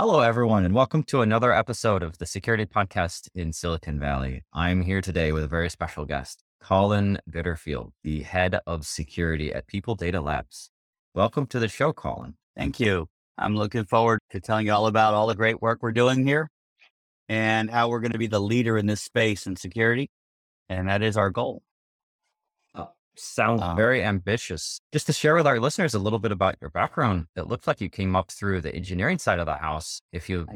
Hello, everyone, and welcome to another episode of the Security Podcast in Silicon Valley. I'm here today with a very special guest, Colin Bitterfield, the head of security at People Data Labs. Welcome to the show, Colin. Thank you. I'm looking forward to telling you all about all the great work we're doing here and how we're going to be the leader in this space in security. And that is our goal. Sounds Uh, very ambitious. Just to share with our listeners a little bit about your background, it looks like you came up through the engineering side of the house. If you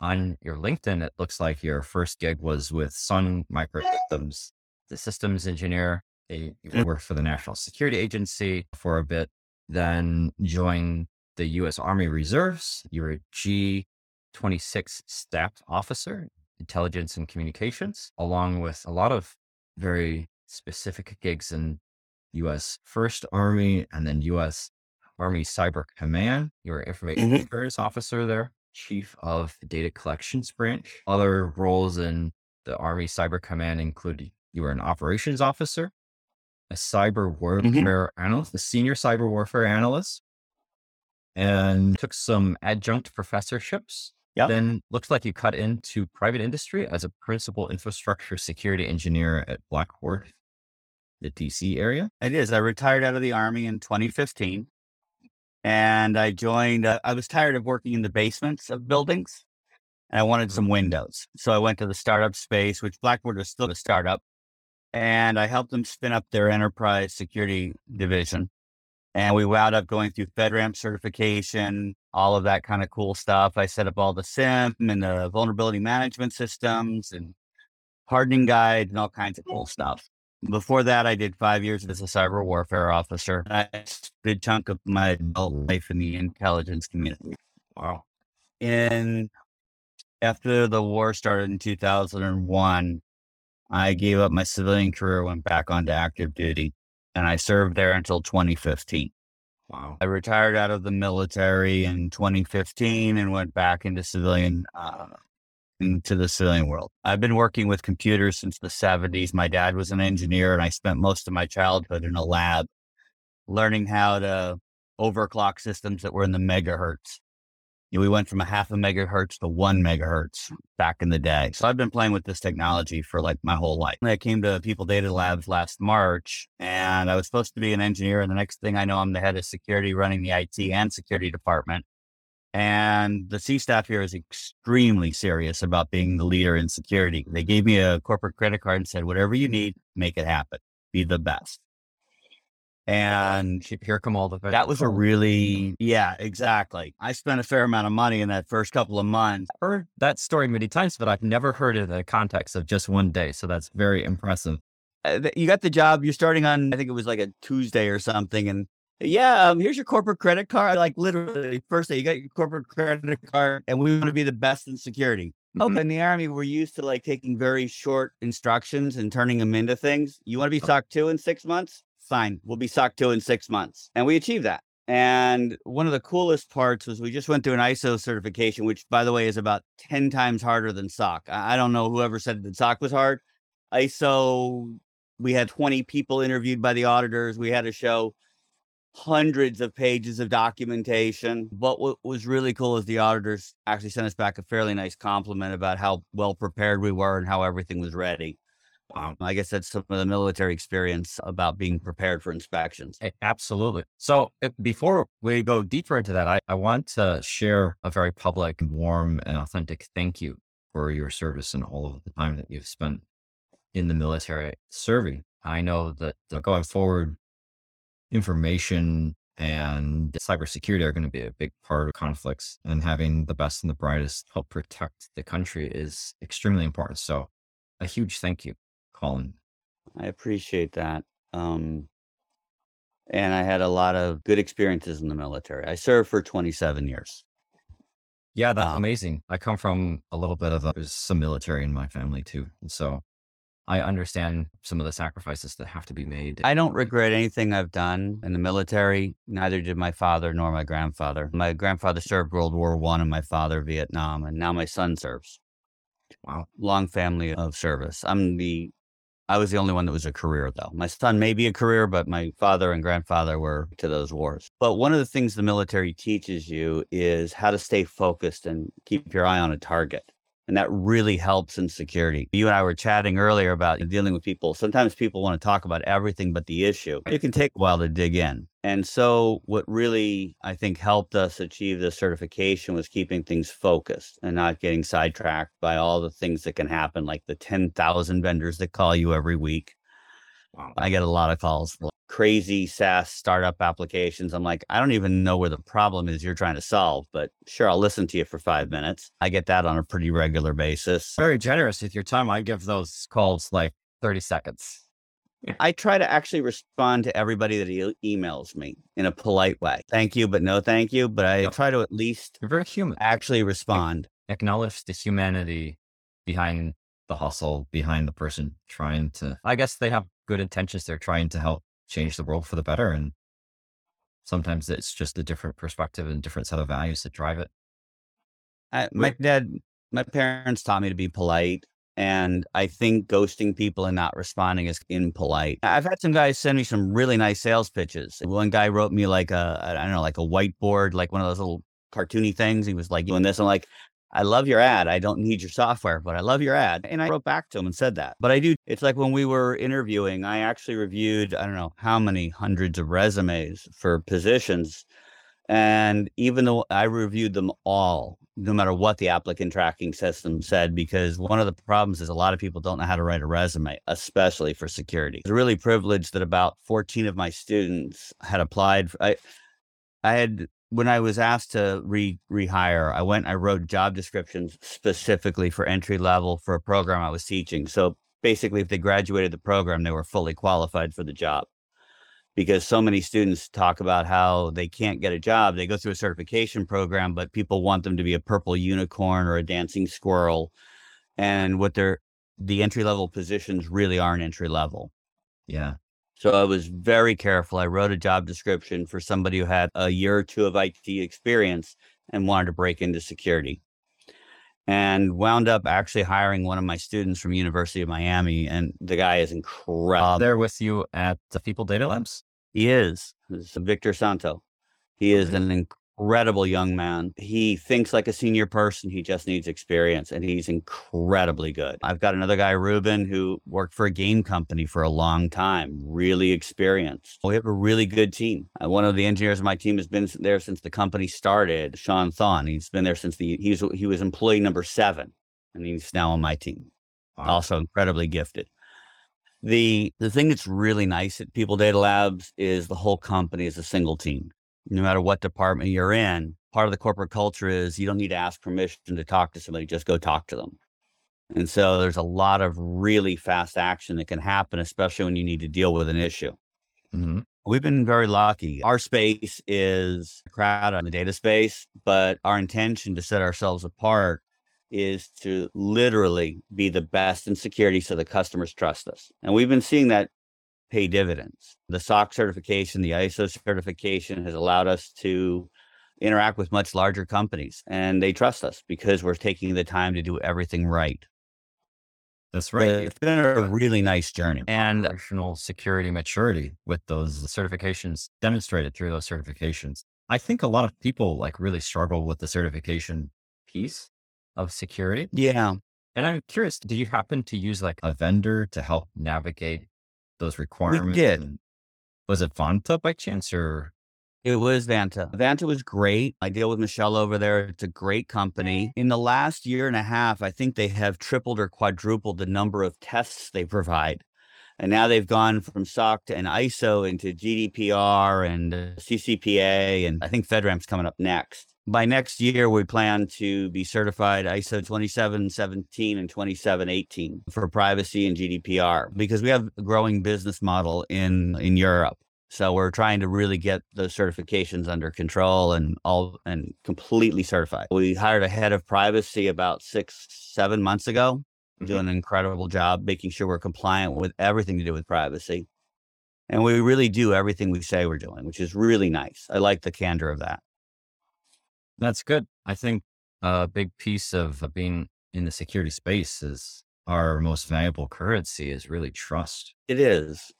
on your LinkedIn, it looks like your first gig was with Sun Microsystems, the systems engineer. You you worked for the National Security Agency for a bit, then joined the U.S. Army Reserves. You were a G26 staff officer, intelligence and communications, along with a lot of very specific gigs in U.S. First Army and then U.S. Army Cyber Command. You were information Mhm. affairs officer there, chief of the data collections branch. Other roles in the Army Cyber Command include you were an operations officer, a cyber warfare analyst, a senior cyber warfare analyst, and took some adjunct professorships. Yep. Then looks like you cut into private industry as a principal infrastructure security engineer at Blackboard, the DC area. It is. I retired out of the Army in 2015 and I joined, uh, I was tired of working in the basements of buildings and I wanted some windows. So I went to the startup space, which Blackboard was still a startup, and I helped them spin up their enterprise security division. And we wound up going through FedRAMP certification, all of that kind of cool stuff. I set up all the SIEM and the vulnerability management systems and hardening guides and all kinds of cool stuff. Before that, I did five years as a cyber warfare officer. I spent a good chunk of my adult life in the intelligence community. Wow. In after the war started in 2001, I gave up my civilian career, went back onto active duty, and I served there until 2015. Wow. I retired out of the military in 2015 and went back into civilian uh, into the civilian world. I've been working with computers since the 70s. My dad was an engineer, and I spent most of my childhood in a lab learning how to overclock systems that were in the megahertz. We went from a half a megahertz to one megahertz back in the day. So I've been playing with this technology for like my whole life. I came to People Data Labs last March and I was supposed to be an engineer. And the next thing I know, I'm the head of security running the IT and security department. And the C staff here is extremely serious about being the leader in security. They gave me a corporate credit card and said, whatever you need, make it happen. Be the best. And Here come all the that was a really, yeah, exactly. I spent a fair amount of money in that first couple of months. heard that story many times, but I've never heard it in the context of just one day. So that's very impressive. Uh, You got the job. You're starting on, I think it was like a Tuesday or something. And yeah, um, here's your corporate credit card. Like literally, first day, you got your corporate credit card, and we want to be the best in security. Oh, Mhm. in the army, we're used to like taking very short instructions and turning them into things. You want to be SOC 2 in six months? Fine. We'll be SOC 2 in six months. And we achieved that. And one of the coolest parts was we just went through an ISO certification, which, by the way, is about 10 times harder than SOC. I I don't know whoever said that SOC was hard. ISO, we had 20 people interviewed by the auditors. We had to show hundreds of pages of documentation. But what was really cool is the auditors actually sent us back a fairly nice compliment about how well prepared we were and how everything was ready. Wow. I guess that's some of the military experience about being prepared for inspections. Absolutely. So if, before we go deeper into that, I, I want to share a very public, warm, and authentic thank you for your service and all of the time that you've spent in the military serving. I know that uh, going forward, information and cybersecurity are going to be a big part of conflicts, and having the best and the brightest help protect the country is extremely important. So, a huge thank you, Colin. I appreciate that. Um, and I had a lot of good experiences in the military. I served for 27 years. Yeah, that's Um, amazing. I come from a little bit of a, there's some military in my family too. And so I understand some of the sacrifices that have to be made. I don't regret anything I've done in the military. Neither did my father nor my grandfather. My grandfather served World War One, and my father Vietnam, and now my son serves. Wow. Long family of service. I'm the I was the only one that was a career, though. My son may be a career, but my father and grandfather were to those wars. But one of the things the military teaches you is how to stay focused and keep your eye on a target. And that really helps in security. You and I were chatting earlier about dealing with people. Sometimes people want to talk about everything but the issue. It can take a while to dig in. And so, what really I think helped us achieve this certification was keeping things focused and not getting sidetracked by all the things that can happen, like the 10,000 vendors that call you every week. I get a lot of calls crazy SaaS startup applications. I'm like, I don't even know where the problem is you're trying to solve, but sure, I'll listen to you for five minutes. I get that on a pretty regular basis. Very generous with your time. I give those calls like 30 seconds. I try to actually respond to everybody that e- emails me in a polite way. Thank you, but no thank you. But I yep. try to at least You're very human. actually respond. Acknowledge the humanity behind the hustle, behind the person trying to, I guess they have good intentions. They're trying to help change the world for the better. And sometimes it's just a different perspective and different set of values that drive it. I, my dad, my parents taught me to be polite. And I think ghosting people and not responding is impolite. I've had some guys send me some really nice sales pitches. One guy wrote me like a, I don't know, like a whiteboard, like one of those little cartoony things. He was like doing this. I'm like, I love your ad. I don't need your software, but I love your ad. And I wrote back to him and said that. But I do, it's like when we were interviewing, I actually reviewed, I don't know how many hundreds of resumes for positions. And even though I reviewed them all, no matter what the applicant tracking system said, because one of the problems is a lot of people don't know how to write a resume, especially for security. It's really privileged that about 14 of my students had applied. For, I, I had when I was asked to re rehire, I went, I wrote job descriptions specifically for entry level for a program I was teaching. So basically, if they graduated the program, they were fully qualified for the job. Because so many students talk about how they can't get a job. They go through a certification program, but people want them to be a purple unicorn or a dancing squirrel. And what they're, the entry level positions really aren't entry level. Yeah. So I was very careful. I wrote a job description for somebody who had a year or two of IT experience and wanted to break into security. And wound up actually hiring one of my students from University of Miami, and the guy is incredible. Uh, they're with you at the People Data Labs. He is. It's Victor Santo. He is an incredible young man. He thinks like a senior person. He just needs experience and he's incredibly good. I've got another guy, Ruben, who worked for a game company for a long time, really experienced. We have a really good team. Uh, one of the engineers of my team has been there since the company started, Sean Thon. He's been there since the, he's, he was employee number seven and he's now on my team. Wow. Also incredibly gifted. The the thing that's really nice at People Data Labs is the whole company is a single team no matter what department you're in, part of the corporate culture is you don't need to ask permission to talk to somebody, just go talk to them. And so there's a lot of really fast action that can happen, especially when you need to deal with an issue. Mm-hmm. We've been very lucky. Our space is crowded in the data space, but our intention to set ourselves apart is to literally be the best in security so the customers trust us. And we've been seeing that pay dividends. The SOC certification, the ISO certification has allowed us to interact with much larger companies and they trust us because we're taking the time to do everything right. That's right. It's been a really nice journey. And operational security maturity with those certifications demonstrated through those certifications. I think a lot of people like really struggle with the certification piece of security. Yeah. And I'm curious, do you happen to use like a vendor to help navigate those requirements? We did. Was it Vanta by chance or? It was Vanta. Vanta was great. I deal with Michelle over there. It's a great company. In the last year and a half, I think they have tripled or quadrupled the number of tests they provide. And now they've gone from SOC to an ISO into GDPR and uh, CCPA. And I think FedRAMP's coming up next by next year, we plan to be certified ISO 2717 and 2718 for privacy and GDPR because we have a growing business model in, in Europe. So we're trying to really get those certifications under control and all and completely certified. We hired a head of privacy about six, seven months ago, mm-hmm. doing an incredible job making sure we're compliant with everything to do with privacy. And we really do everything we say we're doing, which is really nice. I like the candor of that. That's good. I think uh, a big piece of uh, being in the security space is our most valuable currency is really trust. It is.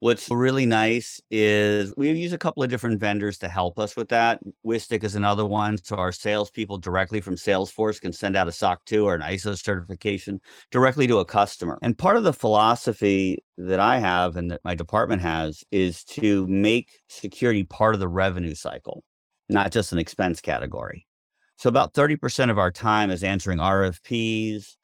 What's really nice is we use a couple of different vendors to help us with that. Whistic is another one. So our salespeople directly from Salesforce can send out a SOC 2 or an ISO certification directly to a customer. And part of the philosophy that I have and that my department has is to make security part of the revenue cycle, not just an expense category. So about 30% of our time is answering RFPs,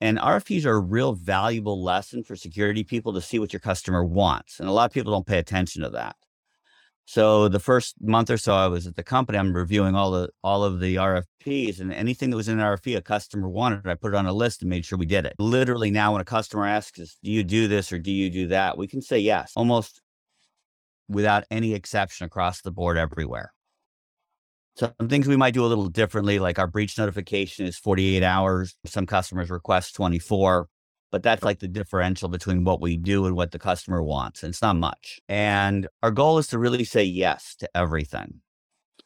and RFPs are a real valuable lesson for security people to see what your customer wants. And a lot of people don't pay attention to that. So the first month or so I was at the company, I'm reviewing all the all of the RFPs and anything that was in an RFP a customer wanted, I put it on a list and made sure we did it. Literally now when a customer asks us, do you do this or do you do that? We can say yes, almost without any exception across the board everywhere. Some things we might do a little differently, like our breach notification is 48 hours. Some customers request 24, but that's like the differential between what we do and what the customer wants. And it's not much. And our goal is to really say yes to everything.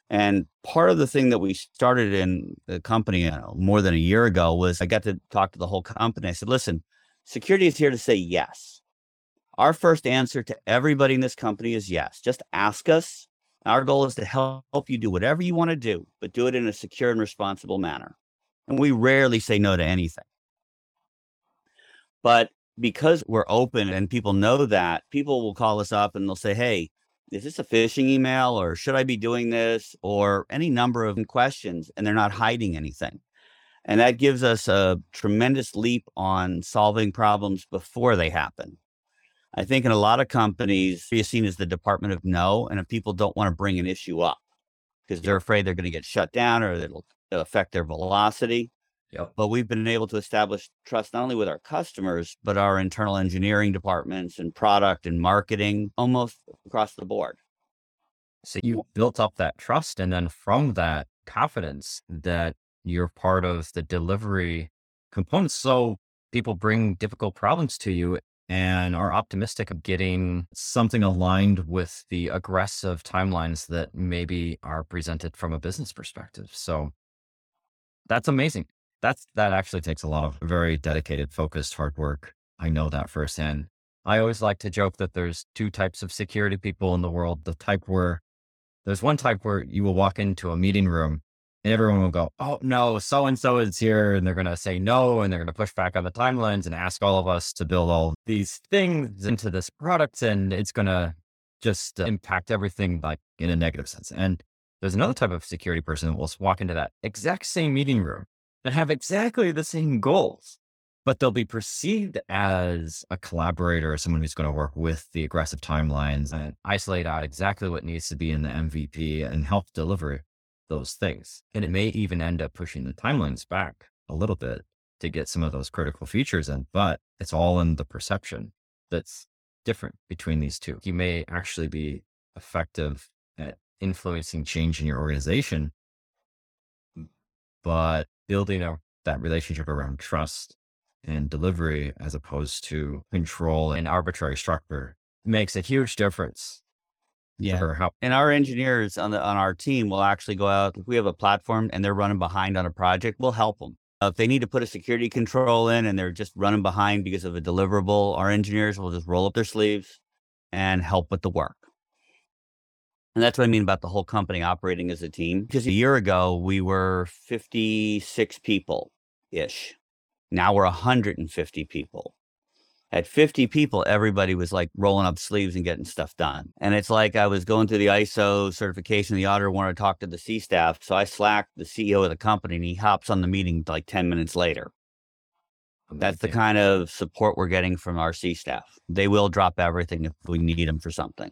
And part of the thing that we started in the company you know, more than a year ago was I got to talk to the whole company. I said, listen, security is here to say yes. Our first answer to everybody in this company is yes. Just ask us our goal is to help you do whatever you want to do, but do it in a secure and responsible manner. And we rarely say no to anything. But because we're open and people know that, people will call us up and they'll say, Hey, is this a phishing email or should I be doing this or any number of questions? And they're not hiding anything. And that gives us a tremendous leap on solving problems before they happen. I think in a lot of companies, you're seen as the department of no, and if people don't want to bring an issue up because they're afraid they're going to get shut down or it'll, it'll affect their velocity. Yep. But we've been able to establish trust not only with our customers, but our internal engineering departments and product and marketing almost across the board. So you built up that trust. And then from that confidence that you're part of the delivery components. So people bring difficult problems to you and are optimistic of getting something aligned with the aggressive timelines that maybe are presented from a business perspective. So that's amazing. That's that actually takes a lot of very dedicated, focused hard work. I know that firsthand. I always like to joke that there's two types of security people in the world. The type where there's one type where you will walk into a meeting room and everyone will go, oh no, so and so is here. And they're going to say no. And they're going to push back on the timelines and ask all of us to build all these things into this product. And it's going to just uh, impact everything like in a negative sense. And there's another type of security person that will walk into that exact same meeting room and have exactly the same goals, but they'll be perceived as a collaborator or someone who's going to work with the aggressive timelines and isolate out exactly what needs to be in the MVP and help deliver those things. And it may even end up pushing the timelines back a little bit to get some of those critical features in, but it's all in the perception that's different between these two. You may actually be effective at influencing change in your organization, but building a, that relationship around trust and delivery as opposed to control and arbitrary structure makes a huge difference yeah. How- and our engineers on the on our team will actually go out. If we have a platform and they're running behind on a project, we'll help them. Uh, if they need to put a security control in and they're just running behind because of a deliverable, our engineers will just roll up their sleeves and help with the work. And that's what I mean about the whole company operating as a team. Because a year ago, we were 56 people ish. Now we're 150 people at 50 people, everybody was like rolling up sleeves and getting stuff done. And it's like I was going through the ISO certification. The auditor wanted to talk to the C staff. So I slacked the CEO of the company and he hops on the meeting like 10 minutes later. That's the kind of support we're getting from our C staff. They will drop everything if we need them for something.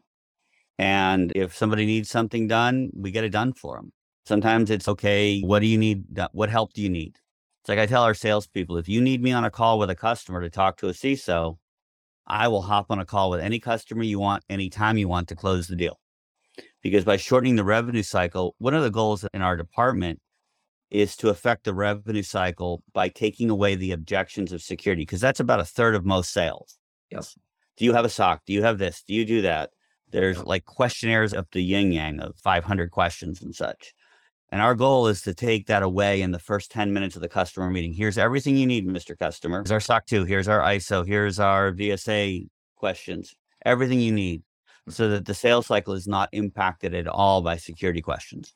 And if somebody needs something done, we get it done for them. Sometimes it's okay. What do you need? What help do you need? It's like I tell our salespeople if you need me on a call with a customer to talk to a CISO, I will hop on a call with any customer you want, anytime you want to close the deal. Because by shortening the revenue cycle, one of the goals in our department is to affect the revenue cycle by taking away the objections of security, because that's about a third of most sales. Yes. Do you have a SOC? Do you have this? Do you do that? There's like questionnaires up the yin yang of 500 questions and such. And our goal is to take that away in the first 10 minutes of the customer meeting. Here's everything you need, Mr. Customer. Here's our SOC 2. Here's our ISO. Here's our VSA questions. Everything you need so that the sales cycle is not impacted at all by security questions.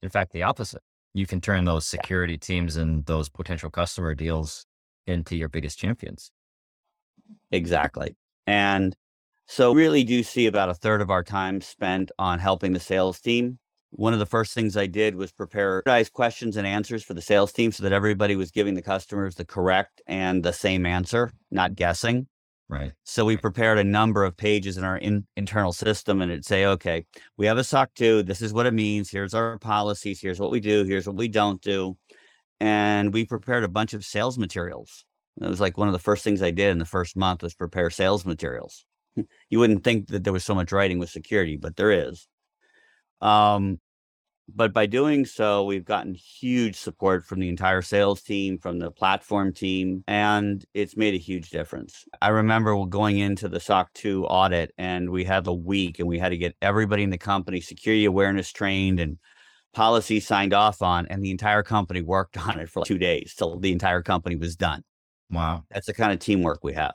In fact, the opposite. You can turn those security teams and those potential customer deals into your biggest champions. Exactly. And so really do see about a third of our time spent on helping the sales team. One of the first things I did was prepare questions and answers for the sales team so that everybody was giving the customers the correct and the same answer, not guessing. Right. So we prepared a number of pages in our in, internal system and it'd say, okay, we have a SOC 2. This is what it means. Here's our policies. Here's what we do. Here's what we don't do. And we prepared a bunch of sales materials. It was like one of the first things I did in the first month was prepare sales materials. you wouldn't think that there was so much writing with security, but there is. Um, but by doing so, we've gotten huge support from the entire sales team, from the platform team, and it's made a huge difference. I remember going into the SOC 2 audit, and we had a week, and we had to get everybody in the company security awareness trained and policy signed off on, and the entire company worked on it for like two days till the entire company was done. Wow. That's the kind of teamwork we have.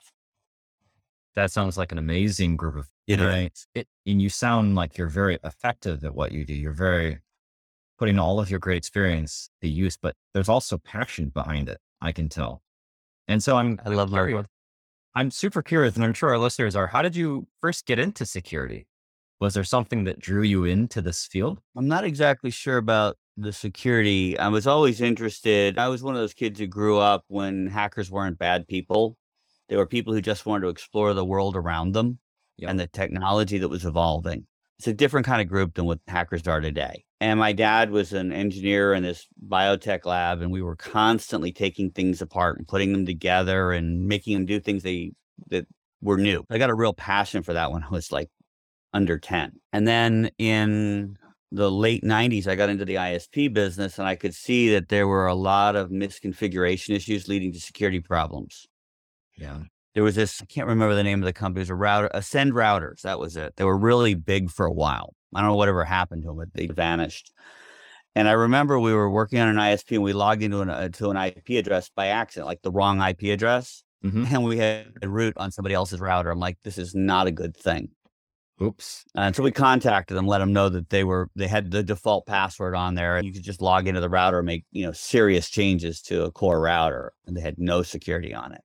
That sounds like an amazing group of it right. It, and you sound like you're very effective at what you do. You're very putting all of your great experience to use, but there's also passion behind it. I can tell. And so I'm, I love learning. I'm super curious, and I'm sure our listeners are. How did you first get into security? Was there something that drew you into this field? I'm not exactly sure about the security. I was always interested. I was one of those kids who grew up when hackers weren't bad people. They were people who just wanted to explore the world around them yep. and the technology that was evolving. It's a different kind of group than what hackers are today. And my dad was an engineer in this biotech lab, and we were constantly taking things apart and putting them together and making them do things they that were new. I got a real passion for that when I was like under 10. And then in the late 90s, I got into the ISP business and I could see that there were a lot of misconfiguration issues leading to security problems. Yeah there was this, I can't remember the name of the company, it was a router, Ascend routers. That was it. They were really big for a while. I don't know whatever happened to them, but they vanished. And I remember we were working on an ISP and we logged into an, uh, to an IP address by accident, like the wrong IP address. Mm-hmm. And we had a root on somebody else's router. I'm like, this is not a good thing. Oops. And so we contacted them, let them know that they were they had the default password on there, and you could just log into the router and make you know serious changes to a core router, and they had no security on it.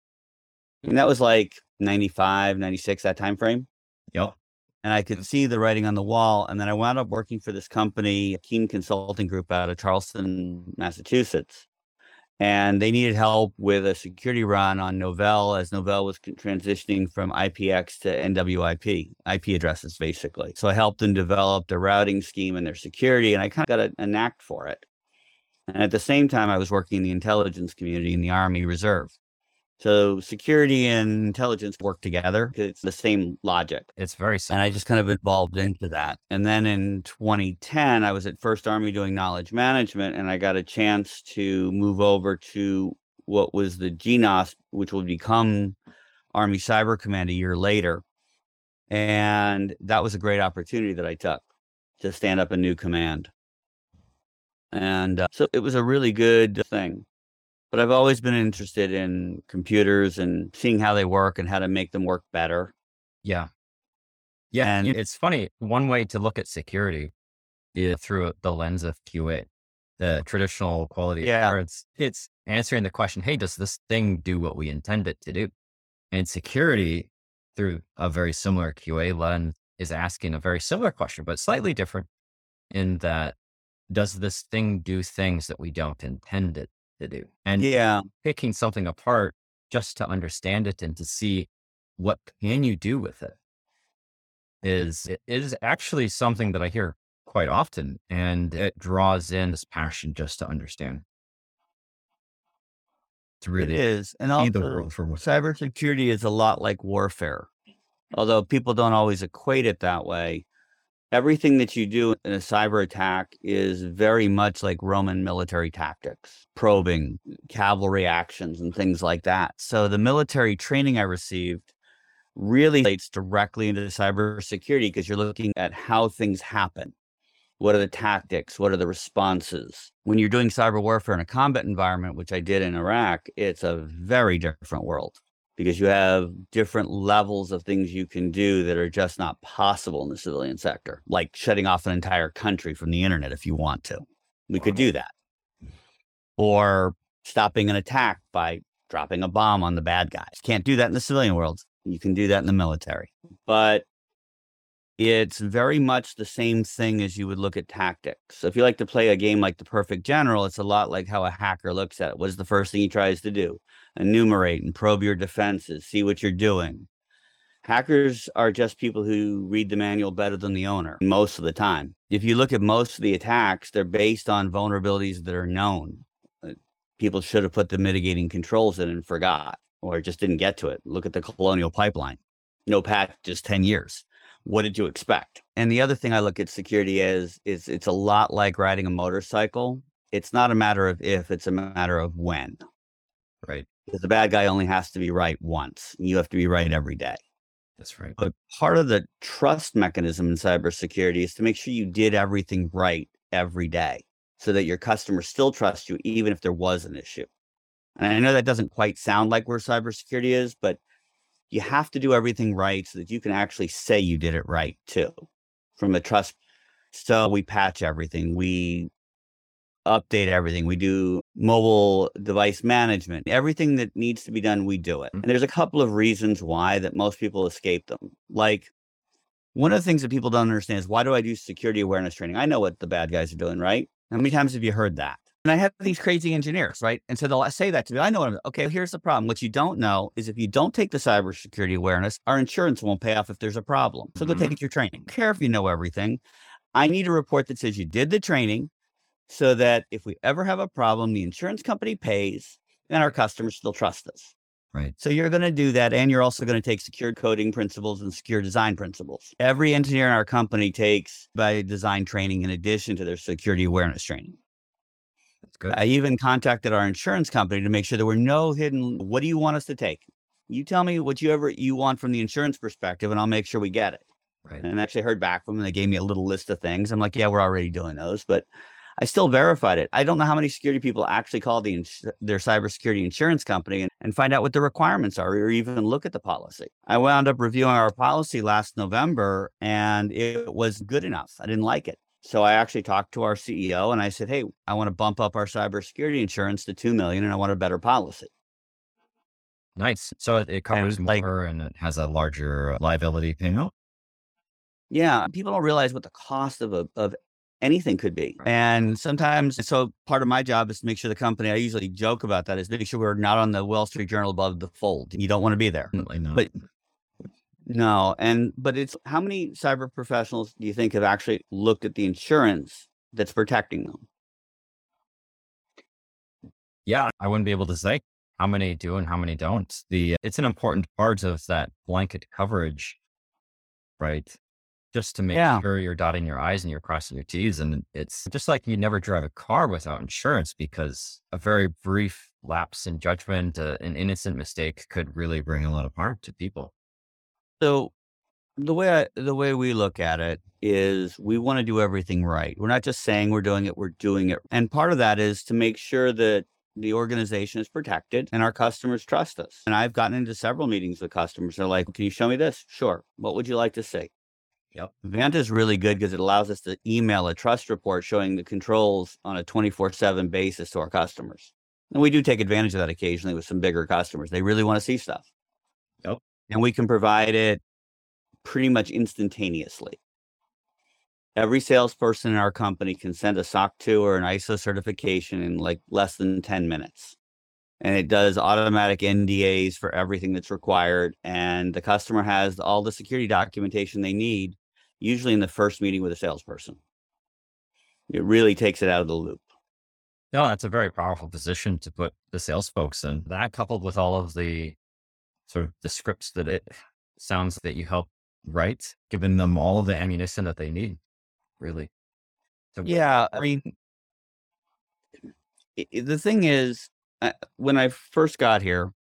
And that was like 95, 96, that time frame. Yep. And I could see the writing on the wall. And then I wound up working for this company, Keen Consulting Group out of Charlestown, Massachusetts. And they needed help with a security run on Novell as Novell was transitioning from IPX to NWIP, IP addresses, basically. So I helped them develop their routing scheme and their security, and I kind of got a, a knack for it. And at the same time, I was working in the intelligence community in the Army Reserve. So security and intelligence work together. It's the same logic. It's very simple. And I just kind of evolved into that. And then in 2010, I was at First Army doing knowledge management, and I got a chance to move over to what was the GNOS, which would become Army Cyber Command a year later. And that was a great opportunity that I took to stand up a new command. And uh, so it was a really good thing but I've always been interested in computers and seeing how they work and how to make them work better. Yeah. Yeah. And it's funny. One way to look at security is through uh, the lens of QA, the traditional quality yeah. assurance. It's answering the question, hey, does this thing do what we intend it to do? And security through a very similar QA lens is asking a very similar question, but slightly different in that does this thing do things that we don't intend it to do. And yeah, picking something apart just to understand it and to see what can you do with it is it is actually something that I hear quite often and it draws in this passion just to understand. It's really it is. And also cybersecurity is a lot like warfare. Although people don't always equate it that way everything that you do in a cyber attack is very much like Roman military tactics, probing, cavalry actions, and things like that. So the military training I received really relates directly into cybersecurity because you're looking at how things happen. What are the tactics? What are the responses? When you're doing cyber warfare in a combat environment, which I did in Iraq, it's a very different world because you have different levels of things you can do that are just not possible in the civilian sector, like shutting off an entire country from the internet if you want to. We could do that. Or stopping an attack by dropping a bomb on the bad guys. Can't do that in the civilian world. You can do that in the military. But it's very much the same thing as you would look at tactics. So if you like to play a game like the perfect general, it's a lot like how a hacker looks at it. What's the first thing he tries to do? Enumerate and probe your defenses, see what you're doing. Hackers are just people who read the manual better than the owner most of the time. If you look at most of the attacks, they're based on vulnerabilities that are known. Uh, people should have put the mitigating controls in and forgot or just didn't get to it. Look at the colonial pipeline. No patch, just 10 years what did you expect? And the other thing I look at security as is it's a lot like riding a motorcycle. It's not a matter of if, it's a matter of when. Right. Because the bad guy only has to be right once. You have to be right every day. That's right. But part of the trust mechanism in cybersecurity is to make sure you did everything right every day so that your customers still trust you, even if there was an issue. And I know that doesn't quite sound like where cybersecurity is, but you have to do everything right so that you can actually say you did it right too from a trust so we patch everything we update everything we do mobile device management everything that needs to be done we do it mm-hmm. and there's a couple of reasons why that most people escape them like one of the things that people don't understand is why do i do security awareness training i know what the bad guys are doing right how many times have you heard that and I have these crazy engineers, right? And so they'll say that to me. I know what I'm okay. Here's the problem. What you don't know is if you don't take the cybersecurity awareness, our insurance won't pay off if there's a problem. So mm-hmm. go take your training. Care if you know everything. I need a report that says you did the training so that if we ever have a problem, the insurance company pays and our customers still trust us. Right. So you're going to do that. And you're also going to take secure coding principles and secure design principles. Every engineer in our company takes by design training in addition to their security awareness training. That's Good. I even contacted our insurance company to make sure there were no hidden. What do you want us to take? You tell me what you ever you want from the insurance perspective, and I'll make sure we get it. Right. And I actually heard back from them. They gave me a little list of things. I'm like, yeah, we're already doing those, but I still verified it. I don't know how many security people actually call the ins- their cybersecurity insurance company and, and find out what the requirements are, or even look at the policy. I wound up reviewing our policy last November, and it was good enough. I didn't like it. So I actually talked to our CEO and I said, "Hey, I want to bump up our cybersecurity insurance to two million, and I want a better policy." Nice. So it, it covers and like, more and it has a larger uh, liability payout. Yeah, people don't realize what the cost of a, of anything could be. And sometimes, so part of my job is to make sure the company, I usually joke about that, is make sure we're not on the Wall Street Journal above the fold. You don't want to be there. But no, and but it's how many cyber professionals do you think have actually looked at the insurance that's protecting them? Yeah, I wouldn't be able to say how many do and how many don't. The it's an important part of that blanket coverage, right? Just to make yeah. sure you're dotting your I's and you're crossing your T's. And it's just like you never drive a car without insurance because a very brief lapse in judgment, uh, an innocent mistake could really bring a lot of harm to people. So the way I, the way we look at it is we want to do everything right. We're not just saying we're doing it, we're doing it. And part of that is to make sure that the organization is protected and our customers trust us. And I've gotten into several meetings with customers. They're like, "Can you show me this?" Sure. What would you like to see? Yep. Vanta is really good because it allows us to email a trust report showing the controls on a 24/7 basis to our customers. And we do take advantage of that occasionally with some bigger customers. They really want to see stuff. Yep and we can provide it pretty much instantaneously. Every salesperson in our company can send a SOC 2 or an ISO certification in like less than 10 minutes. And it does automatic NDAs for everything that's required. And the customer has all the security documentation they need, usually in the first meeting with a salesperson. It really takes it out of the loop. No, that's a very powerful position to put the sales folks in. That coupled with all of the sort of the scripts that it sounds that you help write, giving them all of the ammunition that they need, really. So, yeah, I mean, the thing is, when I first got here,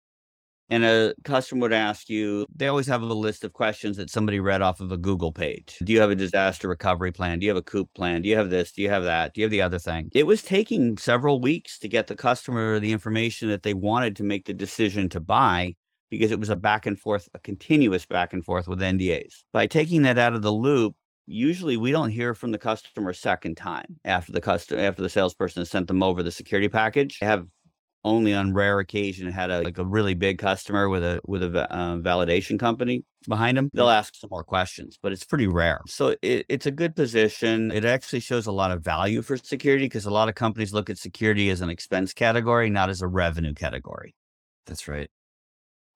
and a customer would ask you, they always have a list of questions that somebody read off of a Google page. Do you have a disaster recovery plan? Do you have a COOP plan? Do you have this? Do you have that? Do you have the other thing? It was taking several weeks to get the customer the information that they wanted to make the decision to buy because it was a back and forth, a continuous back and forth with NDAs. By taking that out of the loop, usually we don't hear from the customer second time after the customer after the salesperson has sent them over the security package. Have only on rare occasion had a like a really big customer with a with a uh, validation company behind them they'll ask some more questions but it's pretty rare. So it, it's a good position. It actually shows a lot of value for security because a lot of companies look at security as an expense category not as a revenue category. That's right.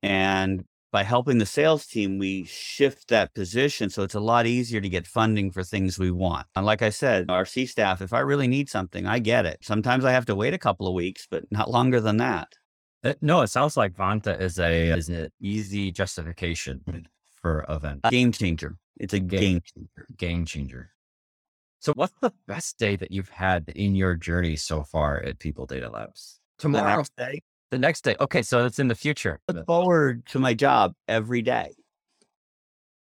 And by helping the sales team, we shift that position. So it's a lot easier to get funding for things we want. And like I said, our C staff, if I really need something, I get it. Sometimes I have to wait a couple of weeks, but not longer than that. It, uh, no, it sounds like Vanta is a is an easy justification for event. A game changer. It's a game, game changer. Game changer. So what's the best day that you've had in your journey so far at People Data Labs? Tomorrow's day. The next day. Okay, so it's in the future. Look forward to my job every day.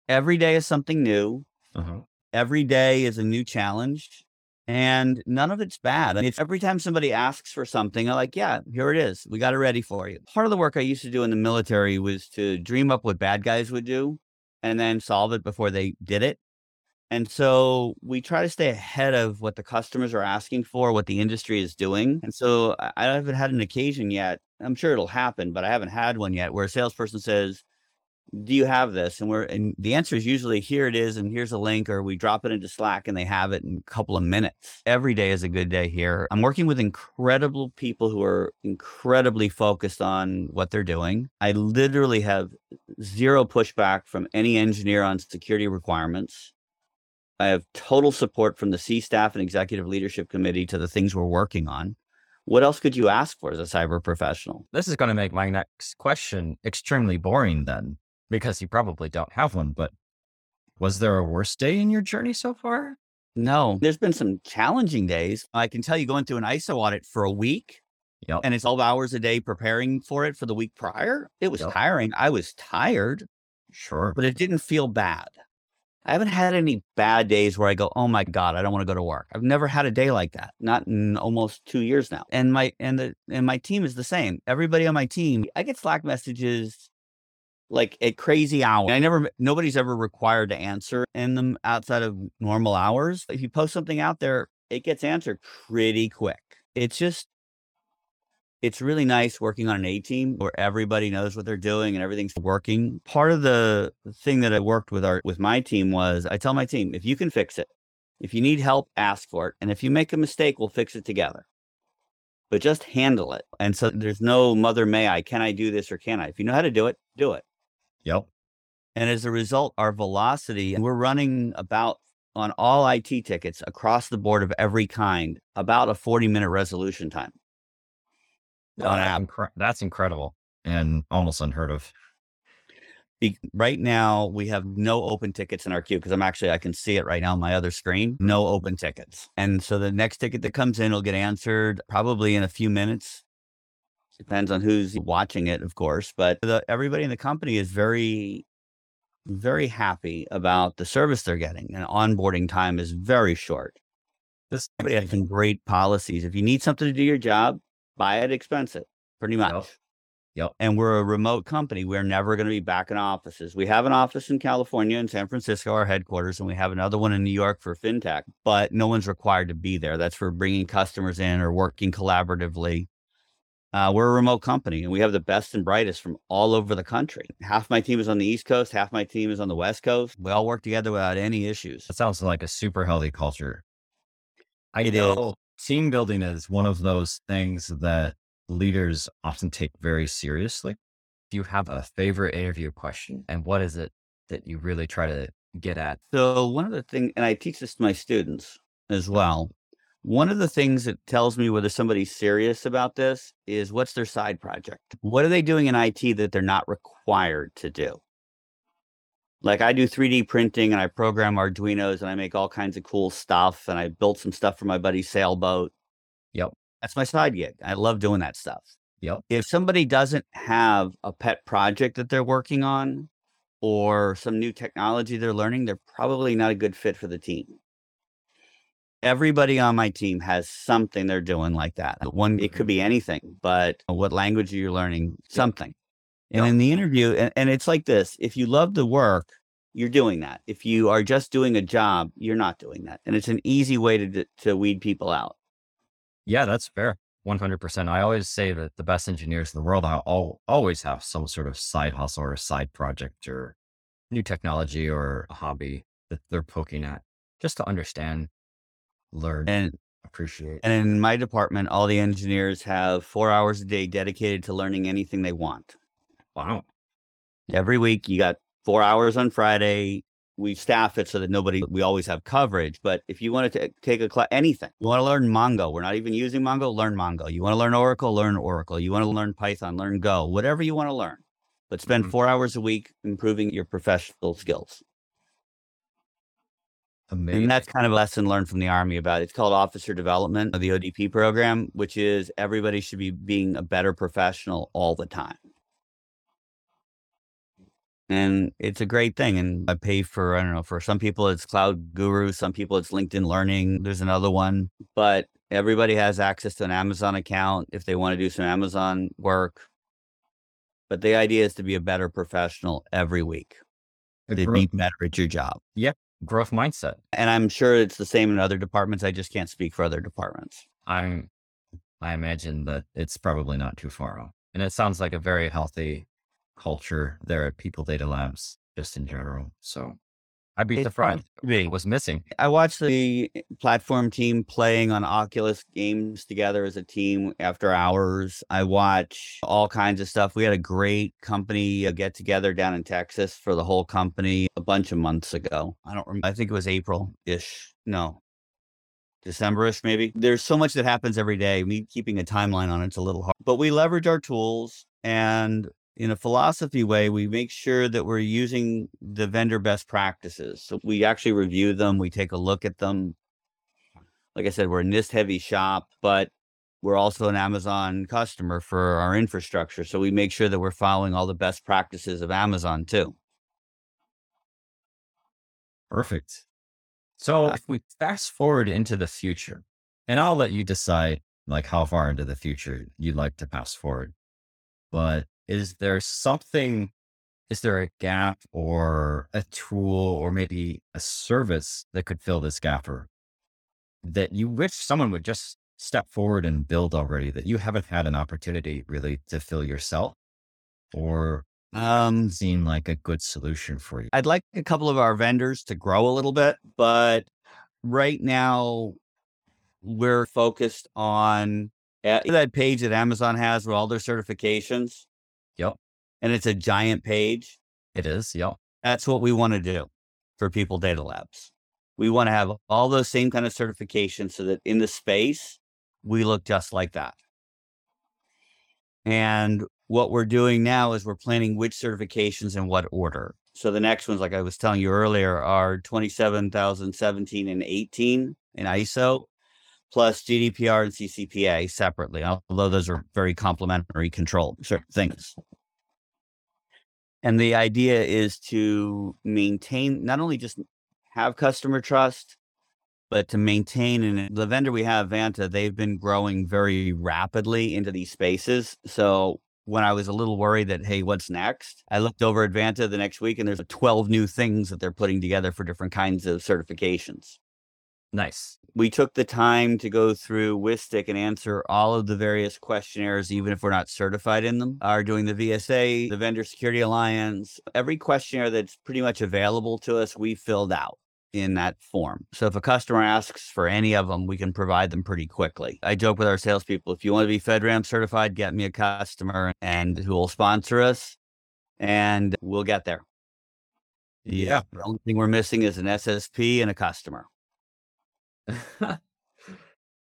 Every day is something new. Uh-huh. Every day is a new challenge. And none of it's bad. It's every time somebody asks for something, I'm like, yeah, here it is. We got it ready for you. Part of the work I used to do in the military was to dream up what bad guys would do and then solve it before they did it. And so we try to stay ahead of what the customers are asking for, what the industry is doing. And so I haven't had an occasion yet I'm sure it'll happen, but I haven't had one yet where a salesperson says, do you have this? And we're, and the answer is usually here it is. And here's a link, or we drop it into Slack and they have it in a couple of minutes. Every day is a good day here. I'm working with incredible people who are incredibly focused on what they're doing. I literally have zero pushback from any engineer on security requirements. I have total support from the C staff and executive leadership committee to the things we're working on what else could you ask for as a cyber professional? This is going to make my next question extremely boring then, because you probably don't have one. But was there a worse day in your journey so far? No, there's been some challenging days. I can tell you going through an ISO audit for a week yep. and it's 12 hours a day preparing for it for the week prior. It was yep. tiring. I was tired. Sure. But it didn't feel bad. I haven't had any bad days where I go, "Oh my god, I don't want to go to work." I've never had a day like that. Not in almost 2 years now. And my and the and my team is the same. Everybody on my team, I get Slack messages like at crazy hours. I never nobody's ever required to answer in them outside of normal hours. If you post something out there, it gets answered pretty quick. It's just it's really nice working on an A team where everybody knows what they're doing and everything's working. Part of the thing that I worked with our with my team was I tell my team, if you can fix it, if you need help, ask for it. And if you make a mistake, we'll fix it together. But just handle it. And so there's no mother may I, can I do this or can I? If you know how to do it, do it. Yep. And as a result, our velocity, we're running about on all IT tickets across the board of every kind, about a 40 minute resolution time Oh, uh, on app. Incre- that's incredible and almost unheard of. Be- right now, we have no open tickets in our queue because I'm actually, I can see it right now on my other screen. No open tickets. And so the next ticket that comes in will get answered probably in a few minutes. Depends on who's watching it, of course. But the, everybody in the company is very, very happy about the service they're getting. And onboarding time is very short. This everybody has some great policies. If you need something to do your job, buy it, expense it, pretty much. Yep. yep. And we're a remote company. We're never going to be back in offices. We have an office in California in San Francisco, our headquarters, and we have another one in New York for fintech, but no one's required to be there. That's for bringing customers in or working collaboratively. Uh, we're a remote company and we have the best and brightest from all over the country. Half my team is on the East Coast, half my team is on the West Coast. We all work together without any issues. That sounds like a super healthy culture. I it know team building is one of those things that leaders often take very seriously. Do you have a favorite interview question? And what is it that you really try to get at? So, one of the things, and I teach this to my students as well. One of the things that tells me whether somebody's serious about this is what's their side project? What are they doing in IT that they're not required to do? Like I do 3D printing and I program Arduinos and I make all kinds of cool stuff and I built some stuff for my buddy's sailboat. Yep. That's my side gig. I love doing that stuff. Yep. If somebody doesn't have a pet project that they're working on or some new technology they're learning, they're probably not a good fit for the team. Everybody on my team has something they're doing like that. One, it could be anything, but what language are you learning? Something. And Yep. in the interview, and, and it's like this if you love the work, you're doing that. If you are just doing a job, you're not doing that. And it's an easy way to, to weed people out. Yeah, that's fair. 100%. I always say that the best engineers in the world al- al- always have some sort of side hustle or a side project or new technology or a hobby that they're poking at just to understand, learn, And appreciate. And in my department, all the engineers have four hours a day dedicated to learning anything they want. Wow. Every week, you got four hours on Friday. We staff it so that nobody, we always have coverage. But if you want to take a class, anything, you want to learn Mongo, we're not even using Mongo, learn Mongo. You want to learn Oracle, learn Oracle. You want to learn Python, learn Go, whatever you want to learn. But spend Mhm. four hours a week improving your professional skills. Amazing. And that's kind of a lesson learned from the Army about it. It's called Officer Development of the ODP program, which is everybody should be being a better professional all the time. And it's a great thing. And I pay for, I don't know, for some people it's Cloud Guru, some people it's LinkedIn Learning. There's another one, but everybody has access to an Amazon account if they want to do some Amazon work. But the idea is to be a better professional every week, a to be better at your job. Yep. Growth mindset. And I'm sure it's the same in other departments. I just can't speak for other departments. I'm, I imagine that it's probably not too far off. And it sounds like a very healthy culture there at People Data Labs, just in general. So I'd be It's surprised it was missing. I watched the eh, platform team playing on Oculus games together as a team after hours. I watch all kinds of stuff. We had a great company get together down in Texas for the whole company a bunch of months ago. I don't remember. I think it was April ish. No, December-ish maybe. There's so much that happens every day. Me keeping a timeline on it's a little hard, but we leverage our tools and in a philosophy way, we make sure that we're using the vendor best practices. So we actually review them, we take a look at them. Like I said, we're a NIST heavy shop, but we're also an Amazon customer for our infrastructure. So we make sure that we're following all the best practices of Amazon too. Perfect. So if we fast forward into the future, and I'll let you decide like how far into the future you'd like to pass forward. But is there something, is there a gap or a tool or maybe a service that could fill this gap or that you wish someone would just step forward and build already that you haven't had an opportunity really to fill yourself or Um, seem like a good solution for you? I'd like a couple of our vendors to grow a little bit, but right now we're focused on uh, that page that Amazon has with all their certifications. And it's a giant page. It is. Yep. That's what we want to do for People Data Labs. We want to have all those same kind of certifications so that in the space, we look just like that. And what we're doing now is we're planning which certifications in what order. So the next ones, like I was telling you earlier, are 27,017 and 18 in ISO, plus GDPR and CCPA separately, although those are very complementary control certain things. And the idea is to maintain, not only just have customer trust, but to maintain and the vendor we have, Vanta, they've been growing very rapidly into these spaces. So when I was a little worried that, hey, what's next? I looked over at Vanta the next week and there's 12 new things that they're putting together for different kinds of certifications. Nice. We took the time to go through Whistic and answer all of the various questionnaires, even if we're not certified in them. Are doing the VSA, the Vendor Security Alliance, every questionnaire that's pretty much available to us, we filled out in that form. So if a customer asks for any of them, we can provide them pretty quickly. I joke with our salespeople, if you want to be FedRAMP certified, get me a customer and who will sponsor us and we'll get there. Yeah. The only thing we're missing is an SSP and a customer.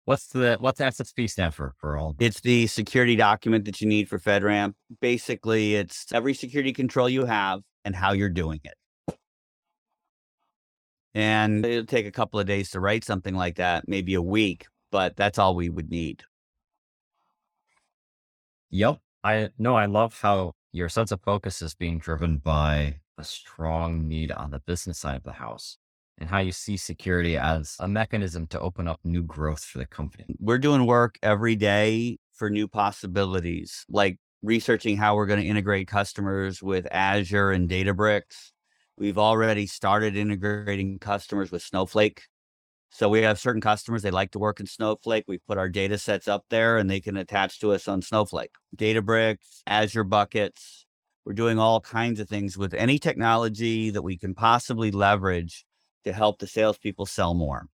what's the what's SSP stand for for all? It's the security document that you need for FedRAMP. Basically, it's every security control you have and how you're doing it. And it'll take a couple of days to write something like that, maybe a week, but that's all we would need. Yep. I no, I love how your sense of focus is being driven by a strong need on the business side of the house and how you see security as a mechanism to open up new growth for the company. We're doing work every day for new possibilities, like researching how we're going to integrate customers with Azure and Databricks. We've already started integrating customers with Snowflake. So we have certain customers, they like to work in Snowflake. We put our data sets up there and they can attach to us on Snowflake, Databricks, Azure buckets. We're doing all kinds of things with any technology that we can possibly leverage to help the salespeople sell more.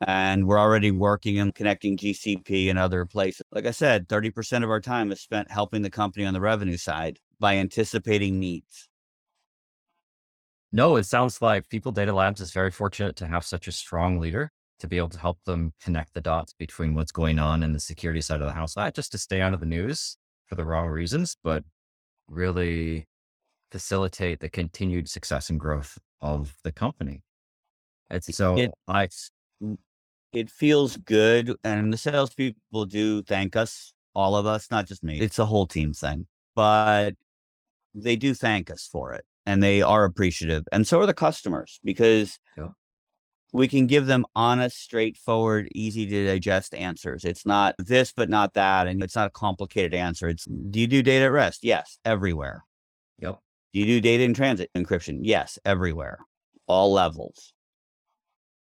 And we're already working and connecting GCP and other places. Like I said, 30% of our time is spent helping the company on the revenue side by anticipating needs. No, it sounds like People Data Labs is very fortunate to have such a strong leader to be able to help them connect the dots between what's going on in the security side of the house, not just to stay out of the news for the wrong reasons, but really facilitate the continued success and growth of the company. It's so It I it feels good, and the salespeople do thank us, all of us, not just me. It's a whole team thing, but they do thank us for it, and they are appreciative, and so are the customers because Yeah. we can give them honest, straightforward, easy to digest answers. It's not this, but not that, and it's not a complicated answer. It's do you do data at rest? Yes, everywhere. yep. Do you do data in transit encryption? Yes, everywhere, all levels.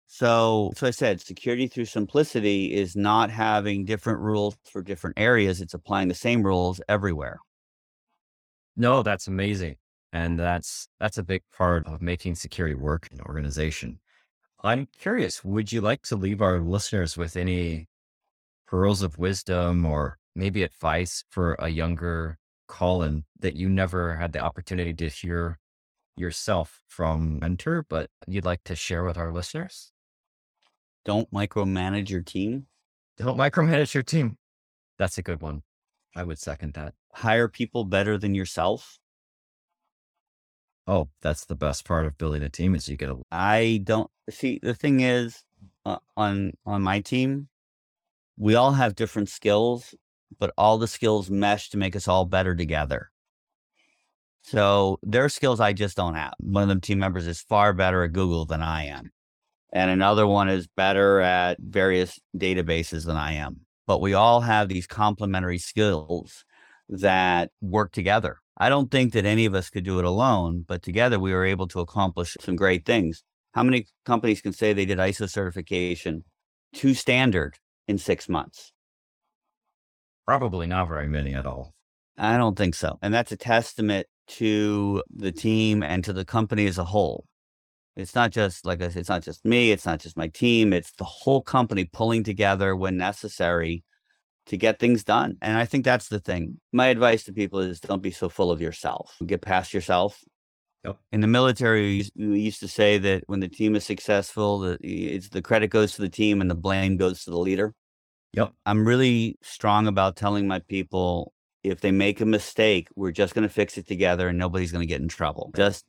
So, so I said, security through simplicity is not having different rules for different areas. It's applying the same rules everywhere. No, that's amazing. And that's that's a big part of making security work in an organization. I'm curious, would you like to leave our listeners with any pearls of wisdom or maybe advice for a younger Colin that you never had the opportunity to hear yourself from mentor, but you'd like to share with our listeners? Don't micromanage your team. Don't micromanage your team. That's a good one. I would second that. Hire people better than yourself. Oh, that's the best part of building a team is you get a I don't see the thing is uh, on on my team, we all have different skills, but all the skills mesh to make us all better together. So there are skills I just don't have. One of them team members is far better at Google than I am. And another one is better at various databases than I am. But we all have these complementary skills that work together. I don't think that any of us could do it alone, but together we were able to accomplish some great things. How many companies can say they did ISO certification to standard in six months? Probably not very many at all. I don't think so. And that's a testament to the team and to the company as a whole. It's not just like I said, it's not just me, it's not just my team, it's the whole company pulling together when necessary to get things done. And I think that's the thing. My advice to people is don't be so full of yourself. Get past yourself. Yep. In the military, we used- to say that when the team is successful, the, it's the credit goes to the team and the blame goes to the leader. Yep. I'm really strong about telling my people if they make a mistake, we're just going to fix it together and nobody's going to get in trouble. Just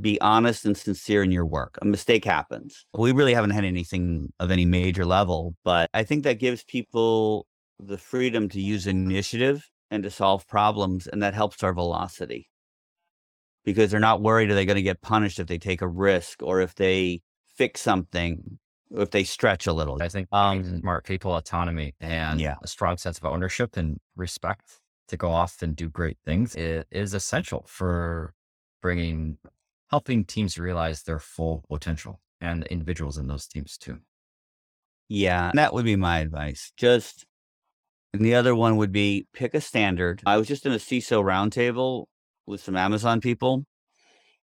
be honest and sincere in your work. A mistake happens. We really haven't had anything of any major level, but I think that gives people the freedom to use initiative and to solve problems, and that helps our velocity because they're not worried are they going to get punished if they take a risk or if they fix something if they stretch a little. I think Um, smart people autonomy and Yeah. a strong sense of ownership and respect to go off and do great things i- is essential for bringing, helping teams realize their full potential and individuals in those teams too. Yeah, that would be my advice. Just, and the other one would be pick a standard. I was just in a CISO roundtable with some Amazon people,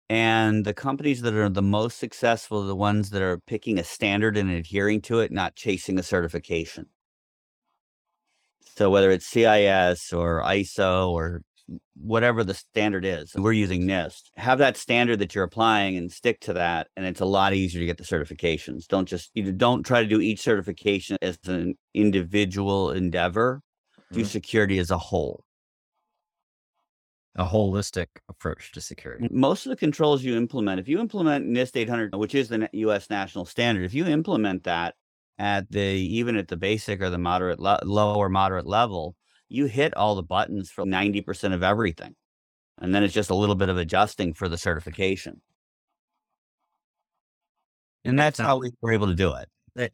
and the companies that are the most successful are the ones that are picking a standard and adhering to it, not chasing a certification. So whether it's CIS or ISO or whatever the standard is, we're using NIST. Have that standard that you're applying and stick to that, and it's a lot easier to get the certifications. Don't just you don't try to do each certification as an individual endeavor. Do Mhm. security as a whole. A holistic approach to security. Most of the controls you implement, if you implement NIST 800, which is the U.S. national standard, if you implement that at the even at the basic or the moderate, le- low or moderate level, you hit all the buttons for 90% of everything. And then it's just a little bit of adjusting for the certification. And that's how we were able to do it. Eh,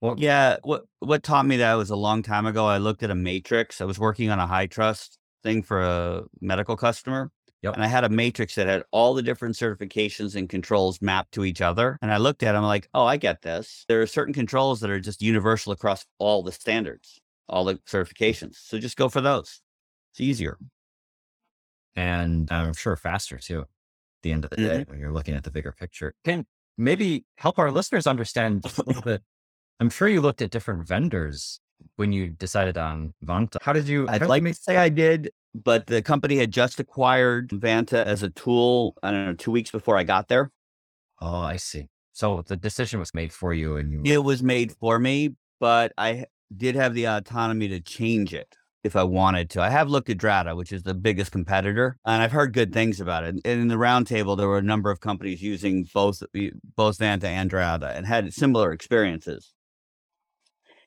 well, Yeah, what what taught me that was a long time ago. I looked at a matrix. I was working on a HITRUST thing for a medical customer. Yep. And I had a matrix that had all the different certifications and controls mapped to each other. And I looked at them like, oh, I get this. There are certain controls that are just universal across all the standards, all the certifications. So just go for those. It's easier. and I'm sure faster too. At the end of the day, mm-hmm. when you're looking at the bigger picture, can maybe help our listeners understand a little bit. I'm sure you looked at different vendors when you decided on Vanta. How did you? I'd like to say I did, but the company had just acquired Vanta as a tool, I don't know, two weeks before I got there. Oh, I see. So the decision was made for you, and you. It was made for me, but I did have the autonomy to change it if I wanted to. I have looked at Drata, which is the biggest competitor, and I've heard good things about it. And in the roundtable, there were a number of companies using both both Vanta and Drata and had similar experiences.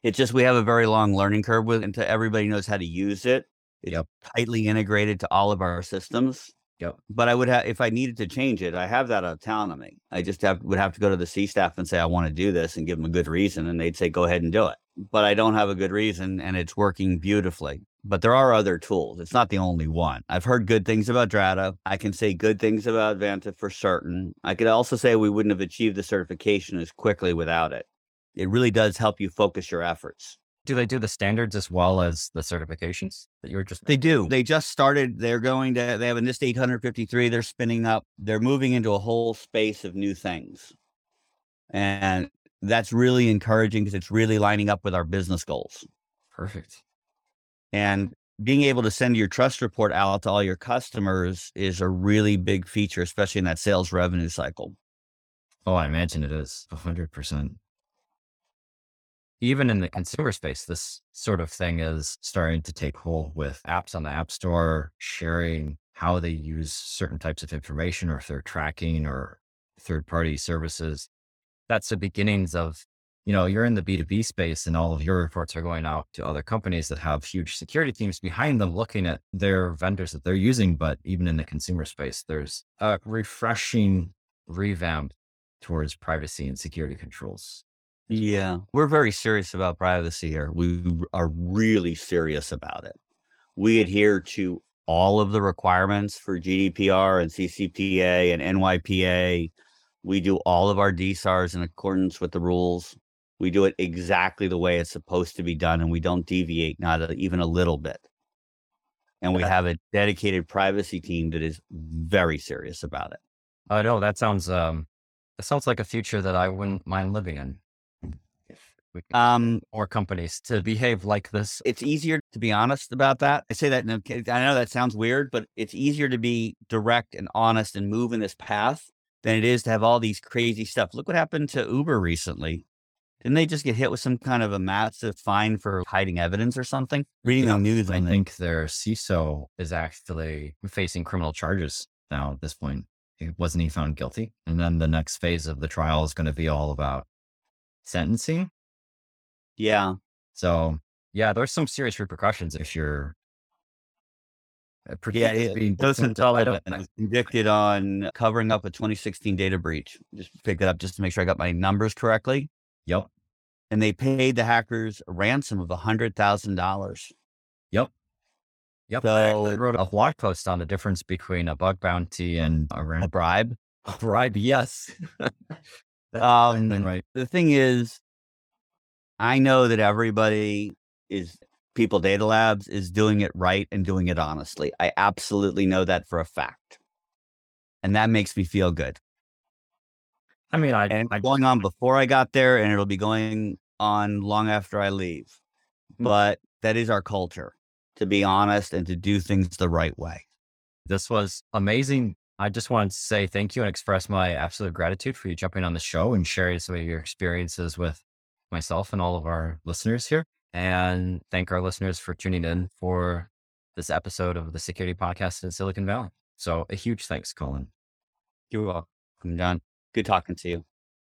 It's just we have a very long learning curve with until everybody knows how to use it. It's Yep. tightly integrated to all of our systems. Yep. But I would have if I needed to change it, I have that autonomy. I just have would have to go to the C staff and say I want to do this and give them a good reason, and they'd say go ahead and do it. But I don't have a good reason, and it's working beautifully. But there are other tools. It's not the only one. I've heard good things about Drata. I can say good things about Vanta for certain. I could also say we wouldn't have achieved the certification as quickly without it. It really does help you focus your efforts. do they do the standards as well as the certifications that you were just? They do. They just started. They're going to, they have a NIST 853. They're spinning up. They're moving into a whole space of new things. And that's really encouraging because it's really lining up with our business goals. Perfect. And being able to send your trust report out to all your customers is a really big feature, especially in that sales revenue cycle. Oh, I imagine it is a hundred percent. Even in the consumer space, this sort of thing is starting to take hold with apps on the App Store, sharing how they use certain types of information or if they're tracking or third party services. That's the beginnings of, you know, you're in the B2B space and all of your reports are going out to other companies that have huge security teams behind them looking at their vendors that they're using. But even in the consumer space, there's a refreshing revamp towards privacy and security controls. Yeah. We're very serious about privacy here. We are really serious about it. We adhere to all of the requirements for GDPR and CCPA and NYPA. We do all of our DSARs in accordance with the rules. We do it exactly the way it's supposed to be done, and we don't deviate, not a, even a little bit. And we have a dedicated privacy team that is very serious about it. I know that sounds um that sounds like a future that I wouldn't mind living in. If we could Um, or companies to behave like this. it's easier to be honest about that. I say that in a, I know that sounds weird, but it's easier to be direct and honest and move in this path than it is to have all these crazy stuff. Look what happened to Uber recently. Didn't they just get hit with some kind of a massive fine for hiding evidence or something? Reading Yeah, the news I think their CISO is actually facing criminal charges now at this point. Wasn't he found guilty? And then the next phase of the trial is going to be all about sentencing. Yeah. So yeah, there's some serious repercussions if you're uh, Yeah. pretending to be It, those tell I I was convicted on covering up a 2016 data breach. Just pick it up just to make sure I got my numbers correctly. Yep. And they paid the hackers a ransom of $100,000. Yep. Yep. I actually wrote a blog post on the difference between a bug bounty and a A bribe. a bribe. Yes. Um, right. the thing is, I know that everybody is People Data Labs is doing it right and doing it honestly. I absolutely know that for a fact. And that makes me feel good. I mean, I, And I going on before I got there, and it'll be going on long after I leave. Mm. But that is our culture to be honest and to do things the right way. this was amazing. I just wanted to say thank you and express my absolute gratitude for you jumping on the show and sharing some of your experiences with myself and all of our listeners here. And thank our listeners for tuning in for this episode of the Security Podcast in Silicon Valley. So a huge thanks, Colin. You're welcome, John. Good talking to you.